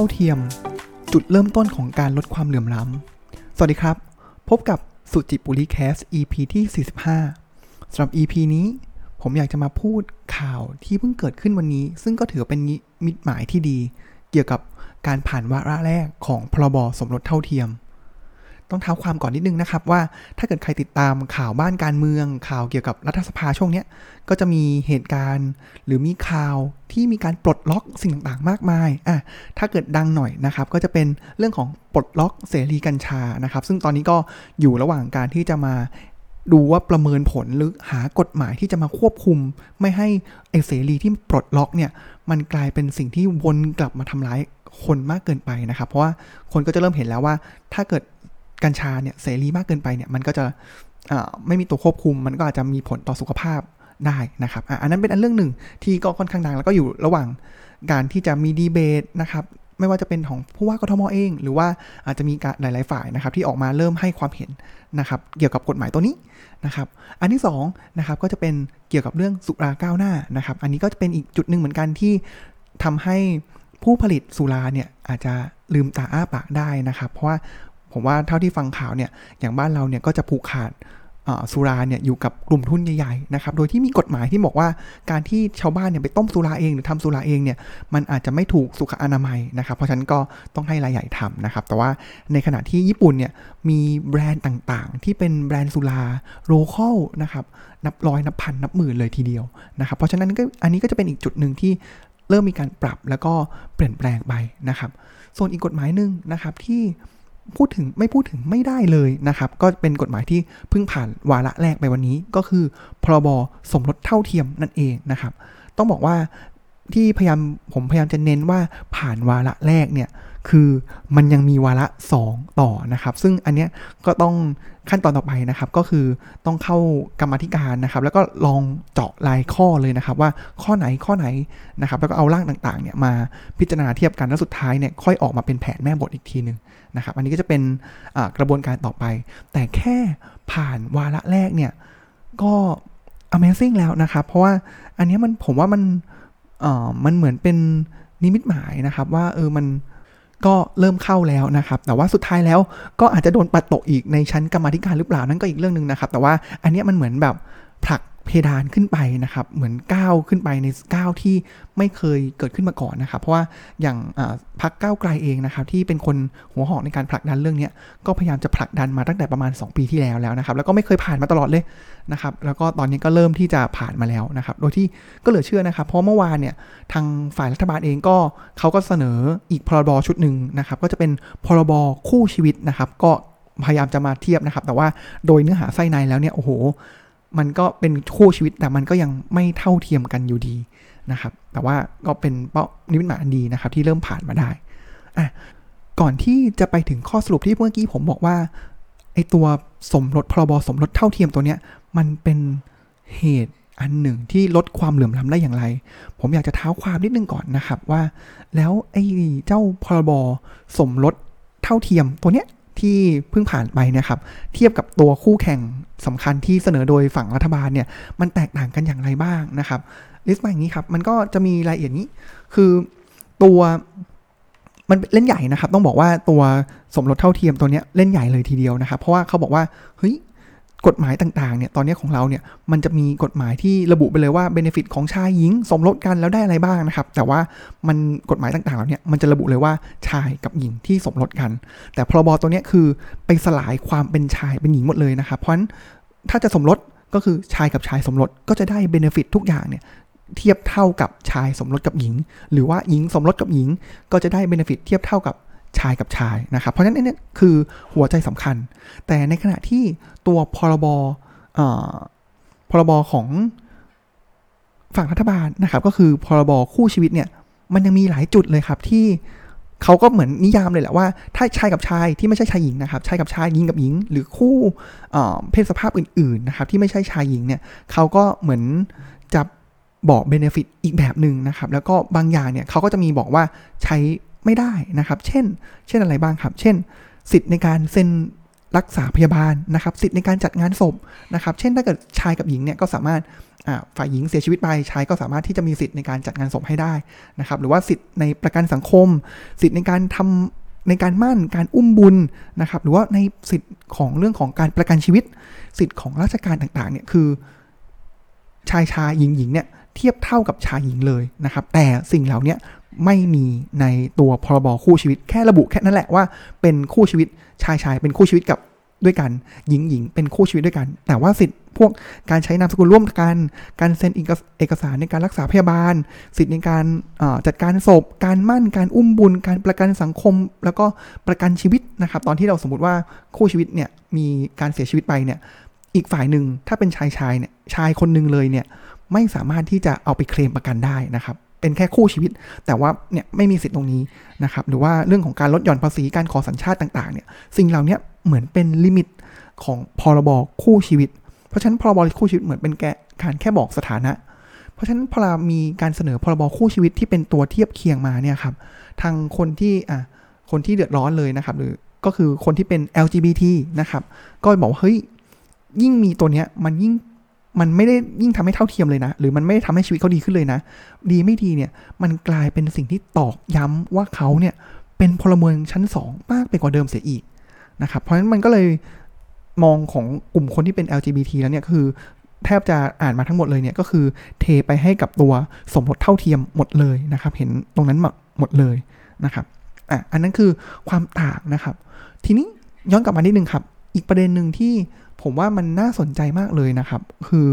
าเทียม จุดเริ่มต้นของการลดความเหลื่อมล้ำ สวัสดีครับ พบกับสุจิปุริแคส EP ที่ 45 สำหรับ EP นี้ ผมอยากจะมาพูดข่าวที่เพิ่งเกิดขึ้นวันนี้ ซึ่งก็ถือเป็นมิตรหมายที่ดี เกี่ยวกับการผ่านวาระแรกของพรบสมรสเท่าเทียม ต้องเท้าความก่อนนิดนึงนะครับว่าถ้าเกิดใครติดตามข่าวบ้านการเมือง ข่าวเกี่ยวกับรัฐสภาช่วงนี้ก็จะมีเหตุการณ์ หรือมีข่าวที่มีการปลดล็อกสิ่งต่างๆ มากมายอะถ้าเกิดดังหน่อยนะครับ ก็จะเป็นเรื่องของปลดล็อกเสรีกัญชานะครับ ซึ่งตอนนี้ก็อยู่ระหว่างการที่จะมาดูว่าประเมินผลหรือหากฎหมายที่จะมาควบคุม ไม่ให้ไอเสรีที่ปลดล็อกเนี่ยมันกลายเป็นสิ่งที่วนกลับมาทำร้ายคนมากเกินไปนะครับ เพราะว่าคนก็จะเริ่มเห็นแล้วว่า ถ้าเกิด กัญชาเนี่ยเสรีมากเกินไปเนี่ยมันก็จะไม่มีตัวควบคุม มันก็อาจจะมีผลต่อสุขภาพได้นะครับอันนั้นเป็นอันเรื่องหนึ่งที่ก็ค่อนข้างดังแล้วก็อยู่ระหว่างการที่จะมีดีเบตนะครับไม่ว่าจะเป็นของผู้ว่ากทมเอง หรือว่าอาจจะมีหลาย ๆ ฝ่ายนะครับที่ออกมาเริ่มให้ความเห็นนะครับเกี่ยวกับกฎหมายตัวนี้นะครับอันที่2นะครับก็จะเป็นเกี่ยวกับเรื่องสุราก้าวหน้านะครับอันนี้ก็จะเป็นอีกจุดหนึ่งเหมือนกันที่ทำให้ผู้ผลิตสุราเนี่ยอาจจะลืมตาอ้าปากได้นะครับ เพราะว่า ผมว่าเท่าที่ฟังข่าวเนี่ยอย่างบ้านเราเนี่ยก็จะผูกขาดสุราเนี่ยอยู่กับกลุ่มทุนใหญ่ๆนะครับ โดยที่มีกฎหมายที่บอกว่าการที่ชาวบ้านเนี่ยไปต้มสุราเองหรือทำสุราเองเนี่ยมันอาจจะไม่ถูกสุขอนามัยนะครับ เพราะฉะนั้นก็ต้องให้รายใหญ่ทำนะครับ แต่ว่าในขณะที่ญี่ปุ่นเนี่ยมีแบรนด์ต่างๆ ที่เป็นแบรนด์สุราโลคอลนะครับนับร้อยนับพันนับหมื่นเลยทีเดียวนะครับ เพราะฉะนั้นก็อันนี้ก็จะเป็นอีกจุดหนึ่งที่เริ่มมีการปรับแล้วก็เปลี่ยนแปลงไปนะครับ ส่วนอีกกฎหมายหนึ่งนะครับที่ พูดถึงไม่พูดถึงไม่ได้เลยนะครับ ก็เป็นกฎหมายที่เพิ่งผ่านวาระแรกไปวันนี้ก็คือพรบสมรสเท่าเทียมนั่นเองนะครับ ต้องบอกว่าที่พยายามผมพยายามจะเน้นว่าผ่านวาระแรกเนี่ย คือมันยังมีวาระ 2 ต่อนะครับ ซึ่งอันเนี้ยก็ต้องขั้นตอนต่อไปนะครับ ก็คือต้องเข้ากรรมธิการนะครับ แล้วก็ลองเจาะรายข้อเลยนะครับ ว่าข้อไหนข้อไหนนะครับ แล้วก็เอาร่างต่างๆเนี่ยมาพิจารณาเทียบกันแล้วสุดท้ายเนี่ยค่อยออกมาเป็นแผนแม่บทอีกทีหนึ่งนะครับ อันนี้ก็จะเป็นกระบวนการต่อไป แต่แค่ผ่านวาระแรกเนี่ยก็ Amazing แล้วนะครับ เพราะว่าอันนี้มันผมว่ามันมันเหมือนเป็นนิมิตหมายนะครับ ว่าเออมัน ก็เริ่มเข้าแล้วนะครับ แต่ว่าสุดท้ายแล้วก็อาจจะโดนปัดตกอีกในชั้นกรรมธิการหรือเปล่านั่นก็อีกเรื่องหนึ่งนะครับ แต่ว่าอันนี้มันเหมือนแบบผลัก เพดานขึ้นไปนะครับ เหมือนก้าวขึ้นไปในก้าวที่ไม่เคยเกิดขึ้นมาก่อนนะครับ เพราะว่าอย่างพักก้าวไกลเองนะครับ ที่เป็นคนหัวหอกในการผลักดันเรื่องนี้ก็พยายามจะผลักดันมาตั้งแต่ประมาณ 2 ปีที่แล้วแล้วนะครับ แล้วก็ไม่เคยผ่านมาตลอดเลยนะครับ แล้วก็ตอนนี้ก็เริ่มที่จะผ่านมาแล้วนะครับ โดยที่ก็เหลือเชื่อนะครับ เพราะเมื่อวานเนี่ยทางฝ่ายรัฐบาลเองก็เขาก็เสนออีกพรบชุดหนึ่งนะครับ ก็จะเป็นพรบคู่ชีวิตนะครับ ก็พยายามจะมาเทียบนะครับ แต่ว่าโดยเนื้อหาไส้ในแล้วเนี่ยโอ้โห มันก็เป็นคู่ชีวิตแต่มันก็ยังไม่เท่าเทียมกันอยู่ดีนะครับ แต่ว่าก็เป็นเป้านิมิตหมายอันดีนะครับ ที่เริ่มผ่านมาได้อะก่อนที่จะไปถึงข้อสรุปที่เมื่อกี้ผมบอกว่าไอตัวสมรสพรบสมรสเท่าเทียมตัวเนี้ยมันเป็นเหตุอันหนึ่งที่ลดความเหลื่อมล้าได้อย่างไร ผมอยากจะเท้าความนิดนึงก่อนนะครับว่า แล้วไอ้เจ้าพรบสมรสเท่าเทียมตัวเนี้ย ที่เพิ่งผ่านไปนะครับ เทียบกับตัวคู่แข่งสำคัญที่เสนอโดยฝั่งรัฐบาลเนี่ยมันแตกต่างกันอย่างไรบ้างนะครับ list มาอย่างนี้ครับ มันก็จะมีรายละเอียดนี้ คือตัวมันเล่นใหญ่นะครับ ต้องบอกว่าตัวสมรสเท่าเทียมตัวนี้เล่นใหญ่เลยทีเดียวนะครับ เพราะว่าเขาบอกว่าเฮ้ย กฎหมายต่างๆเนี่ยตอนนี้ของเราเนี่ยมันจะมีกฎหมายที่ระบุไปเลยว่า benefit ของชายหญิงสมรสกันแล้วได้อะไรบ้างนะครับ แต่ว่ามันกฎหมายต่างๆเหล่านี้มันจะระบุเลยว่าชายกับหญิงที่สมรสกัน แต่พรบตัวนี้คือไปสลายความเป็นชายเป็นหญิงหมดเลยนะครับ เพราะฉะนั้นถ้าจะสมรสก็คือชายกับชายสมรสก็จะได้ benefit ทุกอย่างเนี่ยเทียบเท่ากับชายสมรสกับหญิง หรือว่าหญิงสมรสกับหญิง ก็จะได้ benefit เทียบเท่ากับ ชายกับชายนะครับ เพราะฉะนั้นนี่คือหัวใจสำคัญ แต่ในขณะที่ตัวพรบพรบของฝั่งรัฐบาลนะครับ ก็คือพรบคู่ชีวิตเนี่ยมันยังมีหลายจุดเลยครับที่เขาก็เหมือนนิยามเลยแหละว่า ถ้าชายกับชายที่ไม่ใช่ชายหญิงนะครับชายกับชายหญิงกับหญิง หรือคู่เพศสภาพอื่นๆนะครับ ที่ไม่ใช่ชายหญิงเนี่ยเขาก็เหมือนจะบอกเบเนฟิตอีกแบบหนึ่งนะครับ แล้วก็บางอย่างเนี่ยเขาก็จะมีบอกว่าใช้ ไม่ได้นะครับ เช่น เช่นอะไรบ้างครับ เช่น สิทธิ์ในการเซ็นรักษาพยาบาลนะครับ สิทธิ์ในการจัดงานศพนะครับ เช่นถ้าเกิดชายกับหญิงเนี่ยก็สามารถฝ่ายหญิงเสียชีวิตไปชายก็สามารถที่จะมีสิทธิ์ในการจัดงานศพให้ได้นะครับ หรือว่าสิทธิ์ในประกันสังคม สิทธิ์ในการทำในการมั่นการอุ้มบุญนะครับ หรือว่าในสิทธิ์ของเรื่องของการประกันชีวิต สิทธิ์ของราชการต่างๆเนี่ยคือ ชายชายหญิงหญิงเนี่ย ทียบเท่ากับชายหญิงเลยนะครับ แต่สิ่งเหล่านี้ไม่มีในตัวพรบคู่ชีวิตแค่ระบุแค่นั้นแหละว่าเป็นคู่ชีวิตชายชายเป็นคู่ชีวิตกับด้วยกันหญิงหญิงเป็นคู่ชีวิตด้วยกัน แต่ว่าสิทธิ์พวกการใช้นามสกุลร่วมกัน การเซ็นเอกสารในการรักษาพยาบาล สิทธิ์ในการจัดการศพ การมั่นการอุ้มบุญ การประกันสังคม แล้วก็ประกันชีวิตนะครับ ตอนที่เราสมมติว่าคู่ชีวิตเนี่ยมีการเสียชีวิตไปเนี่ยอีกฝ่ายหนึ่งถ้าเป็นชายชายเนี่ยชายคนหนึ่งเลยเนี่ย ไม่สามารถที่จะเอาไปเคลมประกันได้นะครับ เป็นแค่คู่ชีวิต แต่ว่าเนี่ยไม่มีสิทธิ์ตรงนี้นะครับ หรือว่าเรื่องของการลดหย่อนภาษีการขอสัญชาติต่างๆเนี่ย สิ่งเหล่านี้เหมือนเป็นลิมิตของพรบคู่ชีวิต เพราะฉะนั้นพรบคู่ชีวิตเหมือนเป็นแกการแค่บอกสถานะ เพราะฉะนั้นพอมีการเสนอพรบคู่ชีวิตที่เป็นตัวเทียบเคียงมาเนี่ยครับ ทางคนที่อะคนที่เดือดร้อนเลยนะครับ หรือก็คือคนที่เป็น LGBT นะครับ ก็บอกเฮ้ยยิ่งมีตัวเนี้ยมันยิ่ง มันไม่ได้ยิ่งทำให้เท่าเทียมเลยนะ หรือมันไม่ได้ทำให้ชีวิตเขาดีขึ้นเลยนะ ดีไม่ดีเนี่ย มันกลายเป็นสิ่งที่ตอกย้ำว่าเขาเนี่ย เป็นพลเมืองชั้นสองมากไปกว่าเดิมเสียอีกนะครับ เพราะฉะนั้นมันก็เลยมองของกลุ่มคนที่เป็น LGBT แล้วเนี่ยคือแทบจะอ่านมาทั้งหมดเลยเนี่ยก็คือเทไปให้กับตัวสมรสเท่าเทียมหมดเลยนะครับ เห็นตรงนั้นหมดเลยนะครับอะอันนั้นคือความต่างนะครับ ทีนี้ย้อนกลับมานิดนึงครับ อีกประเด็นหนึ่งที่ ผมว่ามันน่าสนใจมากเลยนะครับ คือ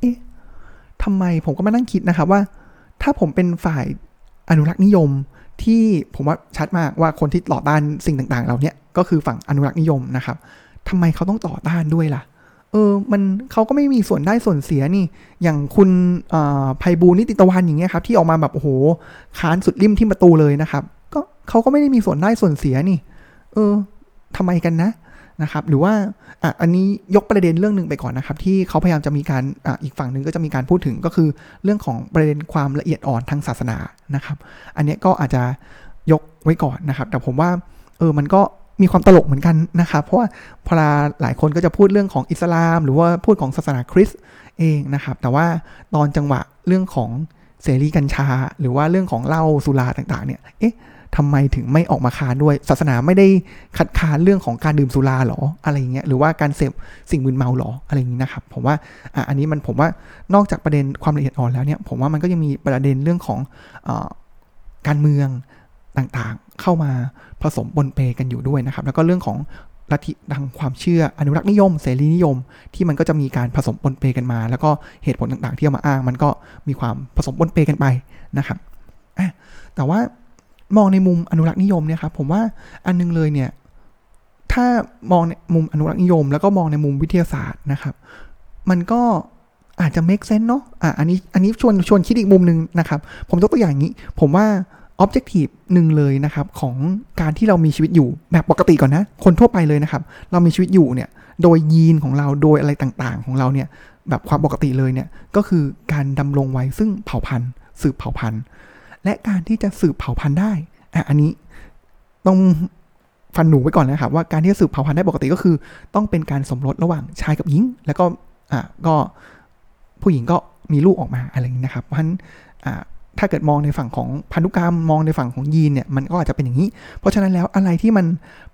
เอ๊ะทำไมผมก็มานั่งคิดนะครับว่า ถ้าผมเป็นฝ่ายอนุรักษ์นิยมที่ผมว่าชัดมากว่าคนที่ต่อต้านสิ่งต่างๆเราเนี้ยก็คือฝั่งอนุรักษ์นิยมนะครับทำไมเขาต้องต่อต้านด้วยล่ะ เออ มันเขาก็ไม่มีส่วนได้ส่วนเสียนี่ อย่างคุณไพบูนิติตะวันอย่างเงี้ยครับ ที่ออกมาแบบโอ้โหค้านสุดริมที่ประตูเลยนะครับ ก็เขาก็ไม่ได้มีส่วนได้ส่วนเสียนี่ เออทำไมกันนะ นะครับหรือว่าอะอันนี้ยกประเด็นเรื่องหนึ่งไปก่อนนะครับ ที่เขาพยายามจะมีการอะอีกฝั่งหนึ่งก็จะมีการพูดถึงก็คือเรื่องของประเด็นความละเอียดอ่อนทางศาสนานะครับ อันนี้ก็อาจจะยกไว้ก่อนนะครับ แต่ผมว่าเออมันก็มีความตลกเหมือนกันนะครับ เพราะว่าพอหลายคนก็จะพูดเรื่องของอิสลาม หรือว่าพูดของศาสนาคริสต์เองนะครับ แต่ว่าตอนจังหวะเรื่องของเสรีกัญชา หรือว่าเรื่องของเหล้าสุราต่างๆเนี่ยเอ๊ะ ทำไมถึงไม่ออกมาค้านด้วย ศาสนาไม่ได้คัดค้านเรื่องของการดื่มสุราหรออะไรเงี้ยหรือว่าการเสพสิ่งมึนเมาหรออะไรอย่างนี้นะครับผมว่าอะอันนี้มันผมว่านอกจากประเด็นความละเอียดอ่อนแล้วเนี่ยผมว่ามันก็ยังมีประเด็นเรื่องของอการเมืองต่างๆ เข้ามาผสมปนเปกันอยู่ด้วยนะครับ แล้วก็เรื่องของลัทธิทางความเชื่ออนุรักษ์นิยม เสรีนิยม ที่มันก็จะมีการผสมปนเปกันมา แล้วก็เหตุผลต่างๆ ที่เอามาอ้าง มันก็มีความผสมปนเปกันไปนะครับแต่ว่า มองในมุมอนุรักษ์นิยมเนี่ยครับผมว่าอันนึงเลยเนี่ยถ้ามองในมุมอนุรักษ์นิยม แล้วก็มองในมุมวิทยาศาสตร์นะครับ มันก็อาจจะ make sense เนาะอะอันนี้อันนี้ชวนชวนคิดอีกมุมหนึ่งนะครับ ผมยกตัวอย่างนี้ ผมว่า objective หนึ่งเลยนะครับ ของการที่เรามีชีวิตอยู่แบบปกติก่อนนะ คนทั่วไปเลยนะครับ เรามีชีวิตอยู่เนี่ยโดยยีนของเราโดยอะไรต่างๆ ของเราเนี่ยแบบความปกติเลยเนี่ยก็คือการดำรงไว้ซึ่งเผ่าพันธุ์สืบเผ่าพันธุ์ และการที่จะสืบเผ่าพันธุ์ได้อะอันนี้ต้องฟันหนูไว้ก่อนนะครับว่าการที่จะสืบเผ่าพันธุ์ได้ปกติก็คือ ต้องเป็นการสมรสระหว่างชายกับหญิง แล้วก็อะก็ผู้หญิงก็มีลูกออกมาอะไรอย่างนี้นะครับเพราะฉะนั้นอ่าถ้าเกิดมองในฝั่งของพันธุกรรมมองในฝั่งของยีนเนี่ยมันก็อาจจะเป็นอย่างนี้ เพราะฉะนั้นแล้วอะไรที่มัน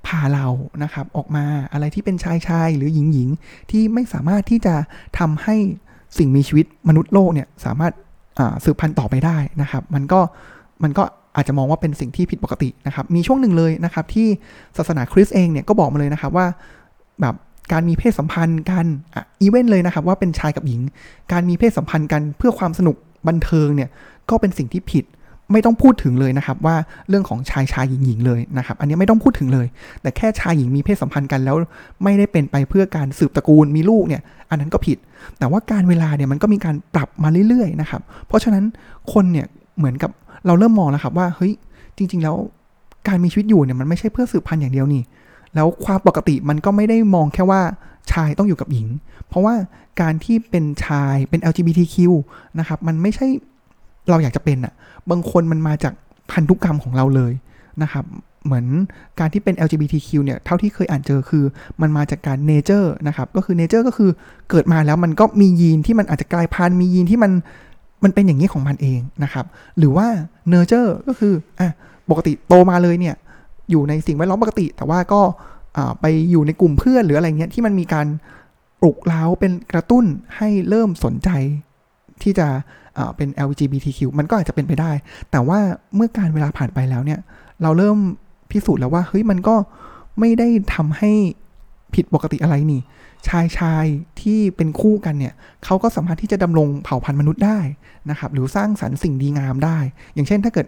พาเรานะครับออกมาอะไรที่เป็นชายชายหรือหญิงหญิงที่ไม่สามารถที่จะทำให้สิ่งมีชีวิตมนุษย์โลกเนี่ยสามารถ สืบพันธุ์ต่อไปได้นะครับ มันก็มันก็อาจจะมองว่าเป็นสิ่งที่ผิดปกตินะครับ มีช่วงหนึ่งเลยนะครับ ที่ศาสนาคริสต์เองเนี่ยก็บอกมาเลยนะครับว่าแบบการมีเพศสัมพันธ์กันอีเวนต์เลยนะครับว่าเป็นชายกับหญิง การมีเพศสัมพันธ์กันเพื่อความสนุกบันเทิงเนี่ยก็เป็นสิ่งที่ผิด ไม่ต้องพูดถึงเลยนะครับว่าเรื่องของชายชายหญิงหญิงเลยนะครับ อันนี้ไม่ต้องพูดถึงเลย แต่แค่ชายหญิงมีเพศสัมพันธ์กันแล้ว ไม่ได้เป็นไปเพื่อการสืบตระกูลมีลูกเนี่ยอันนั้นก็ผิด แต่ว่าการเวลาเนี่ยมันก็มีการปรับมาเรื่อยๆนะครับ เพราะฉะนั้นคนเนี่ยเหมือนกับเราเริ่มมองแล้วครับว่าเฮ้ยจริง ๆ แล้วการมีชีวิตอยู่เนี่ยมันไม่ใช่เพื่อสืบพันธุ์อย่างเดียวนี่แล้วความปกติมันก็ไม่ได้มองแค่ว่าชายต้องอยู่กับหญิง เพราะว่าการที่เป็นชายเป็น LGBTQ นะครับมันไม่ใช่ เราอยากจะเป็นอะบางคนมันมาจากพันธุกรรมของเราเลยนะครับเหมือนการที่เป็น LGBTQ เนี่ย เท่าที่เคยอ่านเจอคือมันมาจากการ nature นะครับ ก็คือ nature ก็คือเกิดมาแล้วมันก็มียีนที่มันอาจจะกลายพันธุ์มียีนที่มันมันเป็นอย่างนี้ของมันเองนะครับ หรือว่า nurture ก็คืออะปกติโตมาเลยเนี่ย อยู่ในสิ่งแวดล้อมปกติ แต่ว่าก็ไปอยู่ในกลุ่มเพื่อนหรืออะไรเงี้ยที่มันมีการปลุกเล้าเป็นกระตุ้นให้เริ่มสนใจ ที่จะเป็น LGBTQ มันก็อาจจะเป็นไปได้ แต่ว่าเมื่อการเวลาผ่านไปแล้วเนี่ย เราเริ่มพิสูจน์แล้วว่าเฮ้ยมันก็ไม่ได้ทำให้ผิดปกติอะไรนี่ ชายชายที่เป็นคู่กันเนี่ยเขาก็สามารถที่จะดำรงเผ่าพันธุ์มนุษย์ได้นะครับ หรือสร้างสรรค์สิ่งดีงามได้ อย่างเช่นถ้าเกิด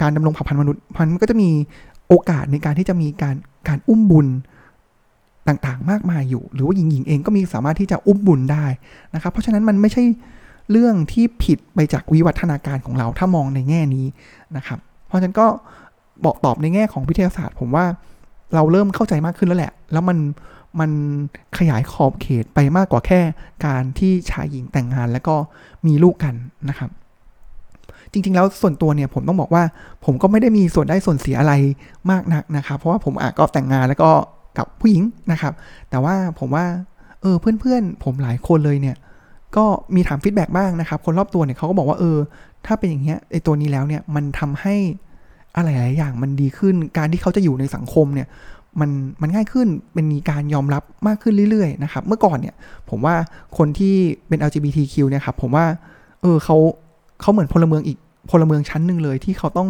การดำรงเผ่าพันธุ์มนุษย์มันก็จะมีโอกาสในการที่จะมีการการอุ้มบุญต่างๆ มากมายอยู่ หรือว่าหญิงๆเองก็มีสามารถที่จะอุ้มบุญได้นะครับ เพราะฉะนั้นมันไม่ใช่ เรื่องที่ผิดไปจากวิวัฒนาการของเราถ้ามองในแง่นี้นะครับ เพราะฉะนั้นก็บอกตอบในแง่ของวิทยาศาสตร์ ผมว่าเราเริ่มเข้าใจมากขึ้นแล้วแหละ แล้วมันมันขยายขอบเขตไปมากกว่าแค่การที่ชายหญิงแต่งงานแล้วก็มีลูกกันนะครับ จริง ๆ แล้วส่วนตัวเนี่ยผมต้องบอกว่า ผมก็ไม่ได้มีส่วนได้ส่วนเสียอะไรมากนักนะครับ เพราะว่าผมอาจก็แต่งงานแล้วก็กับผู้หญิงนะครับ แต่ว่าผมว่าเออเพื่อนๆ ผมหลายคนเลยเนี่ย ก็มีถาม feedback บ้างนะครับ คนรอบตัวเนี่ยเขาก็บอกว่าเออ ถ้าเป็นอย่างเงี้ยไอตัวนี้แล้วเนี่ยมันทำให้อะไรหลายอย่างมันดีขึ้น การที่เขาจะอยู่ในสังคมเนี่ยมันมันง่ายขึ้นเป็นมีการยอมรับมากขึ้นเรื่อยๆนะครับ เมื่อก่อนเนี่ยผมว่าคนที่เป็น LGBTQ เนี่ยครับผมว่าเออเขาเขาเหมือนพลเมืองอีกพลเมืองชั้นหนึ่งเลยที่เขาต้อง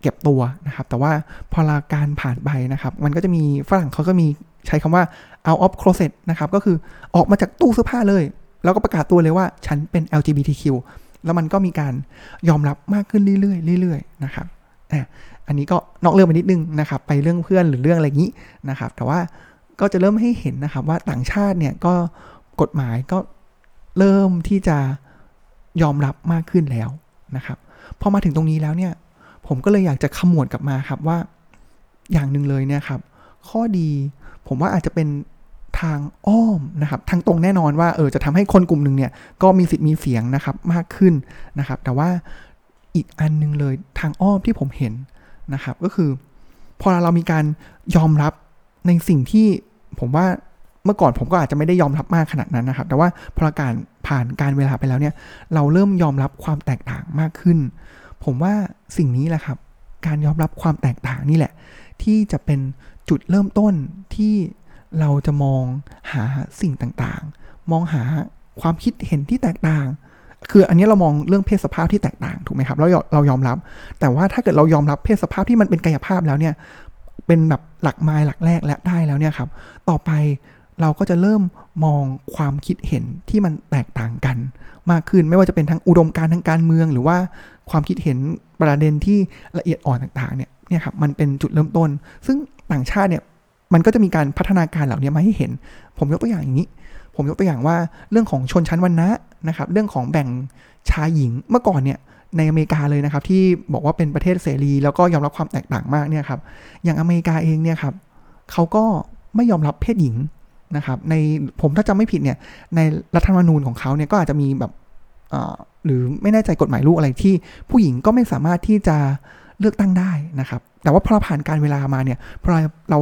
เก็บตัวนะครับ แต่ว่าพอลาการผ่านไปนะครับ มันก็จะมีฝรั่งเขาก็มีใช้คำว่า out of closet นะครับ ก็คือออกมาจากตู้เสื้อผ้าเลย แล้วก็ประกาศตัวเลยว่าฉันเป็น LGBTQ แล้วมันก็มีการยอมรับมากขึ้นเรื่อยๆเรื่อยๆนะครับอันนี้ก็นอกเรื่องไปนิดนึงนะครับ ไปเรื่องเพื่อนหรือเรื่องอะไรอย่างนี้นะครับ แต่ว่าก็จะเริ่มให้เห็นนะครับว่าต่างชาติเนี่ยก็กฎหมายก็เริ่มที่จะยอมรับมากขึ้นแล้วนะครับพอมาถึงตรงนี้แล้วเนี่ยผมก็เลยอยากจะขมวดกลับมาครับว่าอย่างหนึ่งเลยเนี่ยครับข้อดีผมว่าอาจจะเป็น ทางอ้อมนะครับ ทางตรงแน่นอนว่าเออจะทำให้คนกลุ่มหนึ่งเนี่ยก็มีสิทธิ์มีเสียงนะครับมากขึ้นนะครับ แต่ว่าอีกอันนึงเลยทางอ้อมที่ผมเห็นนะครับ ก็คือ พอเรามีการยอมรับในสิ่งที่ผมว่าเมื่อก่อนผมก็อาจจะไม่ได้ยอมรับมากขนาดนั้นนะครับ แต่ว่าพอการผ่านการเวลาไปแล้วเนี่ย เราเริ่มยอมรับความแตกต่างมากขึ้น ผมว่าสิ่งนี้แหละครับ การยอมรับความแตกต่างนี่แหละ ที่จะเป็นจุดเริ่มต้นที่ เราจะมองหาสิ่งต่างๆ มองหาความคิดเห็นที่แตกต่าง คืออันนี้เรามองเรื่องเพศสภาพที่แตกต่างถูกไหมครับเราเรายอมรับ แต่ว่าถ้าเกิดเรายอมรับเพศสภาพที่มันเป็นกายภาพแล้วเนี่ย เป็นแบบหลักไม้หลักแรกและได้แล้วเนี่ยครับ ต่อไปเราก็จะเริ่มมองความคิดเห็นที่มันแตกต่างกัน มากขึ้นไม่ว่าจะเป็นทั้งอุดมการทางการเมือง หรือว่าความคิดเห็นประเด็นที่ละเอียดอ่อนต่างๆเนี่ยเนี่ยครับมันเป็นจุดเริ่มต้น ซึ่งต่างชาติเนี่ย มันก็จะมีการพัฒนาการเหล่านี้มาให้เห็น ผมยกตัวอย่างอย่างนี้ ผมยกตัวอย่างว่าเรื่องของชนชั้นวรรณะนะครับ เรื่องของแบ่งชายหญิงเมื่อก่อนเนี่ยในอเมริกาเลยนะครับที่บอกว่าเป็นประเทศเสรี แล้วก็ยอมรับความแตกต่างมากเนี่ยครับอย่างอเมริกาเองเนี่ยครับเขาก็ไม่ยอมรับเพศหญิงนะครับในผมถ้าจำไม่ผิดเนี่ยในรัฐธรรมนูญของเขาเนี่ยก็อาจจะมีแบบหรือไม่แน่ใจกฎหมายลูกอะไรที่ผู้หญิงก็ไม่สามารถที่จะเลือกตั้งได้นะครับ แต่ว่าพอผ่านการเวลามาเนี่ยพอเรา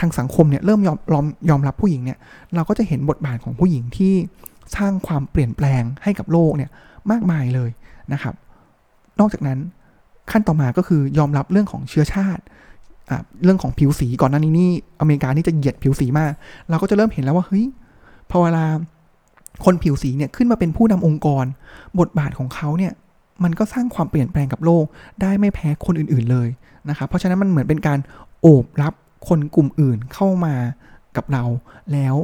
ทางสังคมเนี่ยเริ่มยอมยอมยอมรับผู้หญิงเนี่ยเราก็จะเห็นบทบาทของผู้หญิงที่สร้างความเปลี่ยนแปลงให้กับโลกเนี่ยมากมายเลยนะครับ นอกจากนั้นขั้นต่อมาก็คือยอมรับเรื่องของเชื้อชาติเรื่องของผิวสีก่อนหน้านี้นี่อเมริกานี่จะเหยียดผิวสีมาก เราก็จะเริ่มเห็นแล้วว่าเฮ้ยพอเวลาคนผิวสีเนี่ยขึ้นมาเป็นผู้นำองค์กร บทบาทของเขาเนี่ยมันก็สร้างความเปลี่ยนแปลงกับโลกได้ไม่แพ้คนอื่นๆเลยนะครับเพราะฉะนั้นมันเหมือนเป็นการโอบรับ คนกลุ่มอื่นเข้ามากับเรา แล้ว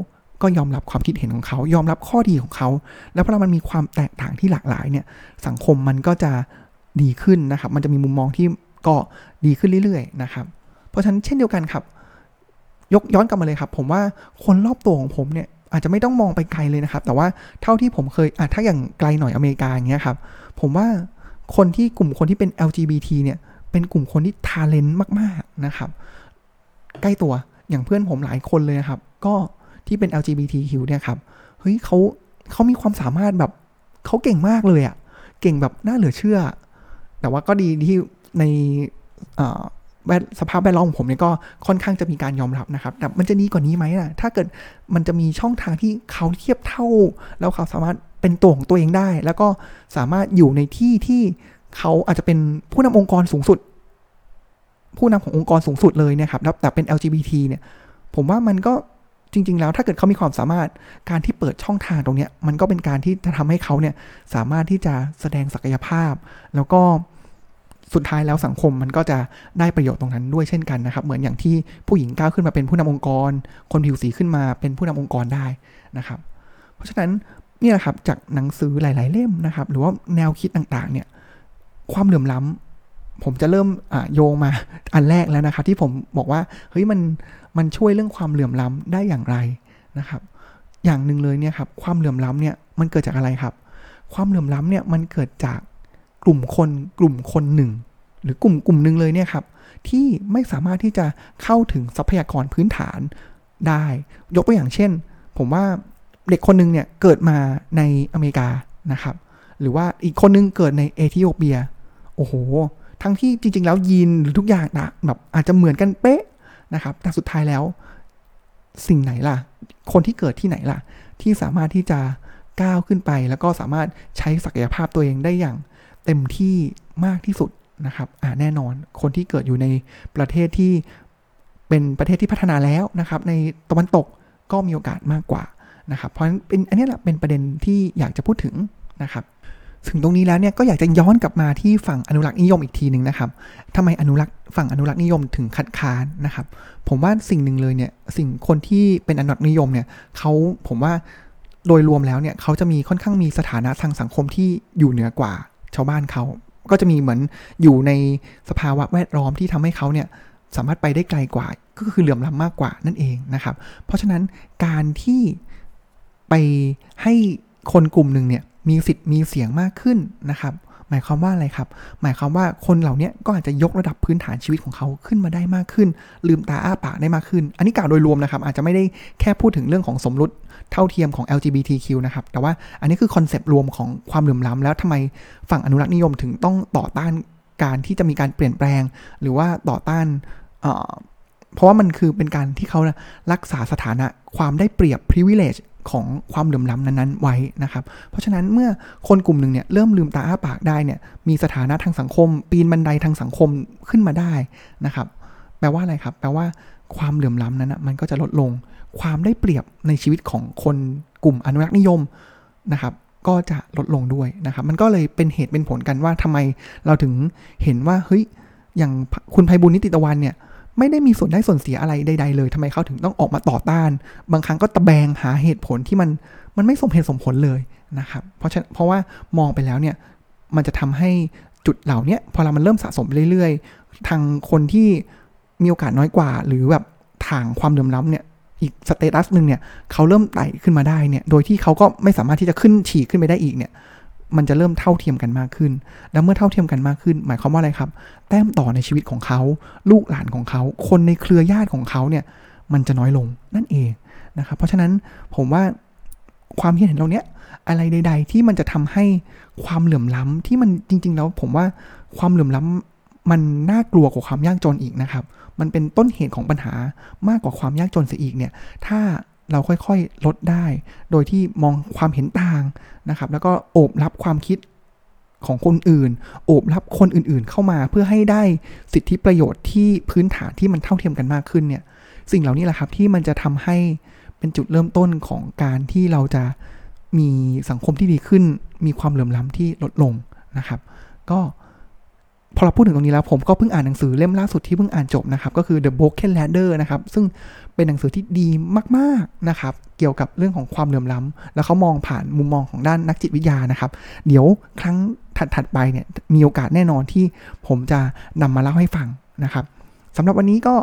ก็ยอมรับความคิดเห็นของเขา ยอมรับข้อดีของเขา แล้วพอมันมีความแตกต่างที่หลากหลายเนี่ยสังคมมันก็จะดีขึ้นนะครับ มันจะมีมุมมองที่ก็ดีขึ้นเรื่อยๆนะครับ เพราะฉะนั้นเช่นเดียวกันครับ ยกย้อนกลับมาเลยครับ ผมว่าคนรอบตัวของผมเนี่ยอาจจะไม่ต้องมองไปไกลเลยนะครับ แต่ว่าเท่าที่ผมเคยอะถ้าอย่างไกลหน่อยอเมริกาอย่างเงี้ยครับ ผมว่าคนที่กลุ่มคนที่เป็น LGBT เนี่ย เป็นกลุ่มคนที่ทาเลนต์มาก ๆ นะครับ ใกล้ตัวอย่างเพื่อนผมหลายคนเลยครับ ก็ที่เป็น LGBTQ เนี่ยครับเฮ้ยเขาเขามีความสามารถแบบเขาเก่งมากเลยอะ่ะเก่งแบบน่าเหลือเชื่อ แต่ว่าก็ดีที่ในแวดสภาพแวดล้อมของผมเนี่ยก็ค่อนข้างจะมีการยอมรับนะครับ แต่มันจะดีกว่านี้ไหมล่ะถ้าเกิดมันจะมีช่องทางที่เขาเทียบเท่า แล้วเขาสามารถเป็นตัวของตัวเองได้ แล้วก็สามารถอยู่ในที่ที่เขาอาจจะเป็นผู้นำองค์กรสูงสุด ผู้นำขององค์กรสูงสุดเลยเนี่ยครับแล้วแต่เป็น LGBT เนี่ย ผมว่ามันก็จริง ๆ แล้วถ้าเกิดเขามีความสามารถการที่เปิดช่องทางตรงนี้มันก็เป็นการที่จะทำให้เขาเนี่ยสามารถที่จะแสดงศักยภาพ แล้วก็สุดท้ายแล้วสังคมมันก็จะได้ประโยชน์ตรงนั้นด้วยเช่นกันนะครับ เหมือนอย่างที่ผู้หญิงก้าวขึ้นมาเป็นผู้นำองค์กร คนผิวสีขึ้นมาเป็นผู้นำองค์กรได้นะครับ เพราะฉะนั้นนี่แหละครับจากหนังสือหลาย ๆ เล่มนะครับ หรือว่าแนวคิดต่าง ๆ เนี่ยความเหลื่อมล้ำ ผมจะเริ่มโยงมาอันแรกแล้วนะครับ ที่ผมบอกว่าเฮ้ยมันมันช่วยเรื่องความเหลื่อมล้ำได้อย่างไรนะครับ อย่างหนึ่งเลยเนี่ยครับความเหลื่อมล้ำเนี่ยมันเกิดจากอะไรครับ ความเหลื่อมล้ำเนี่ยมันเกิดจากกลุ่มคนกลุ่มคนหนึ่ง หรือกลุ่มกลุ่มหนึ่งเลยเนี่ยครับที่ไม่สามารถที่จะเข้าถึงทรัพยากรพื้นฐานได้ ยกตัวอย่างเช่น ผมว่าเด็กคนหนึ่งเนี่ยเกิดมาในอเมริกานะครับ หรือว่าอีกคนนึงเกิดในเอธิโอเปีย โอ้โห ทั้งที่จริง ๆ แล้วยีนหรือทุกอย่างนะแบบอาจจะเหมือนกันเป๊ะนะครับ แต่สุดท้ายแล้วสิ่งไหนล่ะ คนที่เกิดที่ไหนล่ะ ที่สามารถที่จะก้าวขึ้นไป แล้วก็สามารถใช้ศักยภาพตัวเองได้อย่างเต็มที่มากที่สุดนะครับอ่าแน่นอนคนที่เกิดอยู่ในประเทศที่เป็นประเทศที่พัฒนาแล้วนะครับ ในตะวันตกก็มีโอกาสมากกว่านะครับ เพราะฉะนั้นเป็นอันนี้แหละเป็นประเด็นที่อยากจะพูดถึงนะครับ ถึงตรงนี้แล้วเนี่ยก็อยากจะย้อนกลับมาที่ฝั่งอนุรักษ์นิยมอีกทีหนึ่งนะครับทำไมอนุรักษ์ฝั่งอนุรักษ์นิยมถึงคัดค้านนะครับ ผมว่าสิ่งหนึ่งเลยเนี่ยสิ่งคนที่เป็นอนุรักษ์นิยมเนี่ยเขาผมว่าโดยรวมแล้วเนี่ยเขาจะมีค่อนข้างมีสถานะทางสังคมที่อยู่เหนือกว่าชาวบ้านเขาก็จะมีเหมือนอยู่ในสภาวะแวดล้อมที่ทำให้เขาเนี่ยสามารถไปได้ไกลกว่า ก็คือเหลื่อมล้ำมากกว่านั่นเองนะครับ เพราะฉะนั้นการที่ไปให้คนกลุ่มหนึ่งเนี่ย มีสิทธิ์มีเสียงมากขึ้นนะครับ หมายความว่าอะไรครับ หมายความว่าคนเหล่านี้ก็อาจจะยกระดับพื้นฐานชีวิตของเขาขึ้นมาได้มากขึ้น ลืมตาอ้าปากได้มากขึ้น อันนี้กล่าวโดยรวมนะครับ อาจจะไม่ได้แค่พูดถึงเรื่องของสมรสเท่าเทียมของ LGBTQ นะครับ แต่ว่าอันนี้คือ concept รวมของความเหลื่อมล้ำแล้วทำไมฝั่งอนุรักษ์นิยมถึงต้องต่อต้านการที่จะมีการเปลี่ยนแปลง หรือว่าต่อต้านเพราะว่ามันคือเป็นการที่เขารักษาสถานะความได้เปรียบ privilege ของความเหลื่อมล้ำนั้นๆไว้นะครับ เพราะฉะนั้นเมื่อคนกลุ่มหนึ่งเนี่ยเริ่มลืมตาอ้าปากได้เนี่ยมีสถานะทางสังคม ปีนบันไดทางสังคมขึ้นมาได้นะครับ แปลว่าอะไรครับ แปลว่าความเหลื่อมล้ำนั้นนะมันก็จะลดลง ความได้เปรียบในชีวิตของคนกลุ่มอนุรักษ์นิยมนะครับก็จะลดลงด้วยนะครับ มันก็เลยเป็นเหตุเป็นผลกันว่าทำไมเราถึงเห็นว่าเฮ้ยอย่างคุณไพบุญนิติตะวันเนี่ย ไม่ได้มีส่วนได้ส่วนเสียอะไรใดๆเลยทำไมเขาถึงต้องออกมาต่อต้าน บางครั้งก็ตะแบงหาเหตุผลที่มันมันไม่สมเหตุสมผลเลยนะครับ เพราะฉะเพราะว่ามองไปแล้วเนี่ยมันจะทำให้จุดเหล่านี้พอเรามันเริ่มสะสมไปเรื่อยๆ ทางคนที่มีโอกาสน้อยกว่า หรือแบบทางความเดือมล้ำเนี่ยอีกสเตตัสหนึ่งเนี่ยเขาเริ่มไต่ขึ้นมาได้เนี่ยโดยที่เขาก็ไม่สามารถที่จะขึ้นฉีกขึ้นไปได้อีกเนี่ย มันจะเริ่มเท่าเทียมกันมากขึ้น แล้วเมื่อเท่าเทียมกันมากขึ้น หมายความว่าอะไรครับ แต้มต่อในชีวิตของเขา ลูกหลานของเขา คนในเครือญาติของเขาเนี่ย มันจะน้อยลงนั่นเองนะครับ เพราะฉะนั้นผมว่าความเห็นเราเนี้ยอะไรใด ๆ ที่มันจะทำให้ความเหลื่อมล้ำที่มันจริง ๆ แล้วผมว่าความเหลื่อมล้ำมันน่ากลัวกว่าความยากจนอีกนะครับ มันเป็นต้นเหตุของปัญหามากกว่าความยากจนเสียอีกเนี่ย ถ้า เราค่อยๆลดได้ โดยที่มองความเห็นต่างนะครับ แล้วก็โอบรับความคิดของคนอื่น โอบรับคนอื่นๆ เข้ามาเพื่อให้ได้สิทธิประโยชน์ที่พื้นฐานที่มันเท่าเทียมกันมากขึ้นเนี่ย สิ่งเหล่านี้แหละครับที่มันจะทำให้เป็นจุดเริ่มต้นของการที่เราจะมีสังคมที่ดีขึ้น มีความเหลื่อมล้ำที่ลดลงนะครับ ก็ พอเราพูดถึงตรงนี้แล้วผมก็เพิ่งอ่านหนังสือเล่มล่าสุดที่เพิ่งอ่านจบนะครับ ก็คือ The Broken Ladder นะครับ ซึ่งเป็นหนังสือที่ดีมากๆนะครับ เกี่ยวกับเรื่องของความเหลื่อมล้ำแล้วเขามองผ่านมุมมองของด้านนักจิตวิทยานะครับ เดี๋ยวครั้งถัดๆไปเนี่ยมีโอกาสแน่นอนที่ผมจะนำมาเล่าให้ฟังนะครับสำหรับวันนี้ก็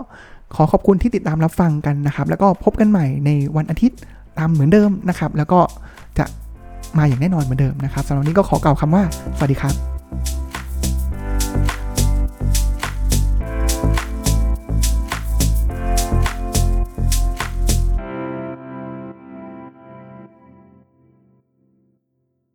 ขอขอบคุณที่ติดตามรับฟังกันนะครับ แล้วก็พบกันใหม่ในวันอาทิตย์ตามเหมือนเดิมนะครับ แล้วก็จะมาอย่างแน่นอนเหมือนเดิมนะครับสำหรับวันนี้ก็ขอกล่าวคำว่าสวัสดีครับ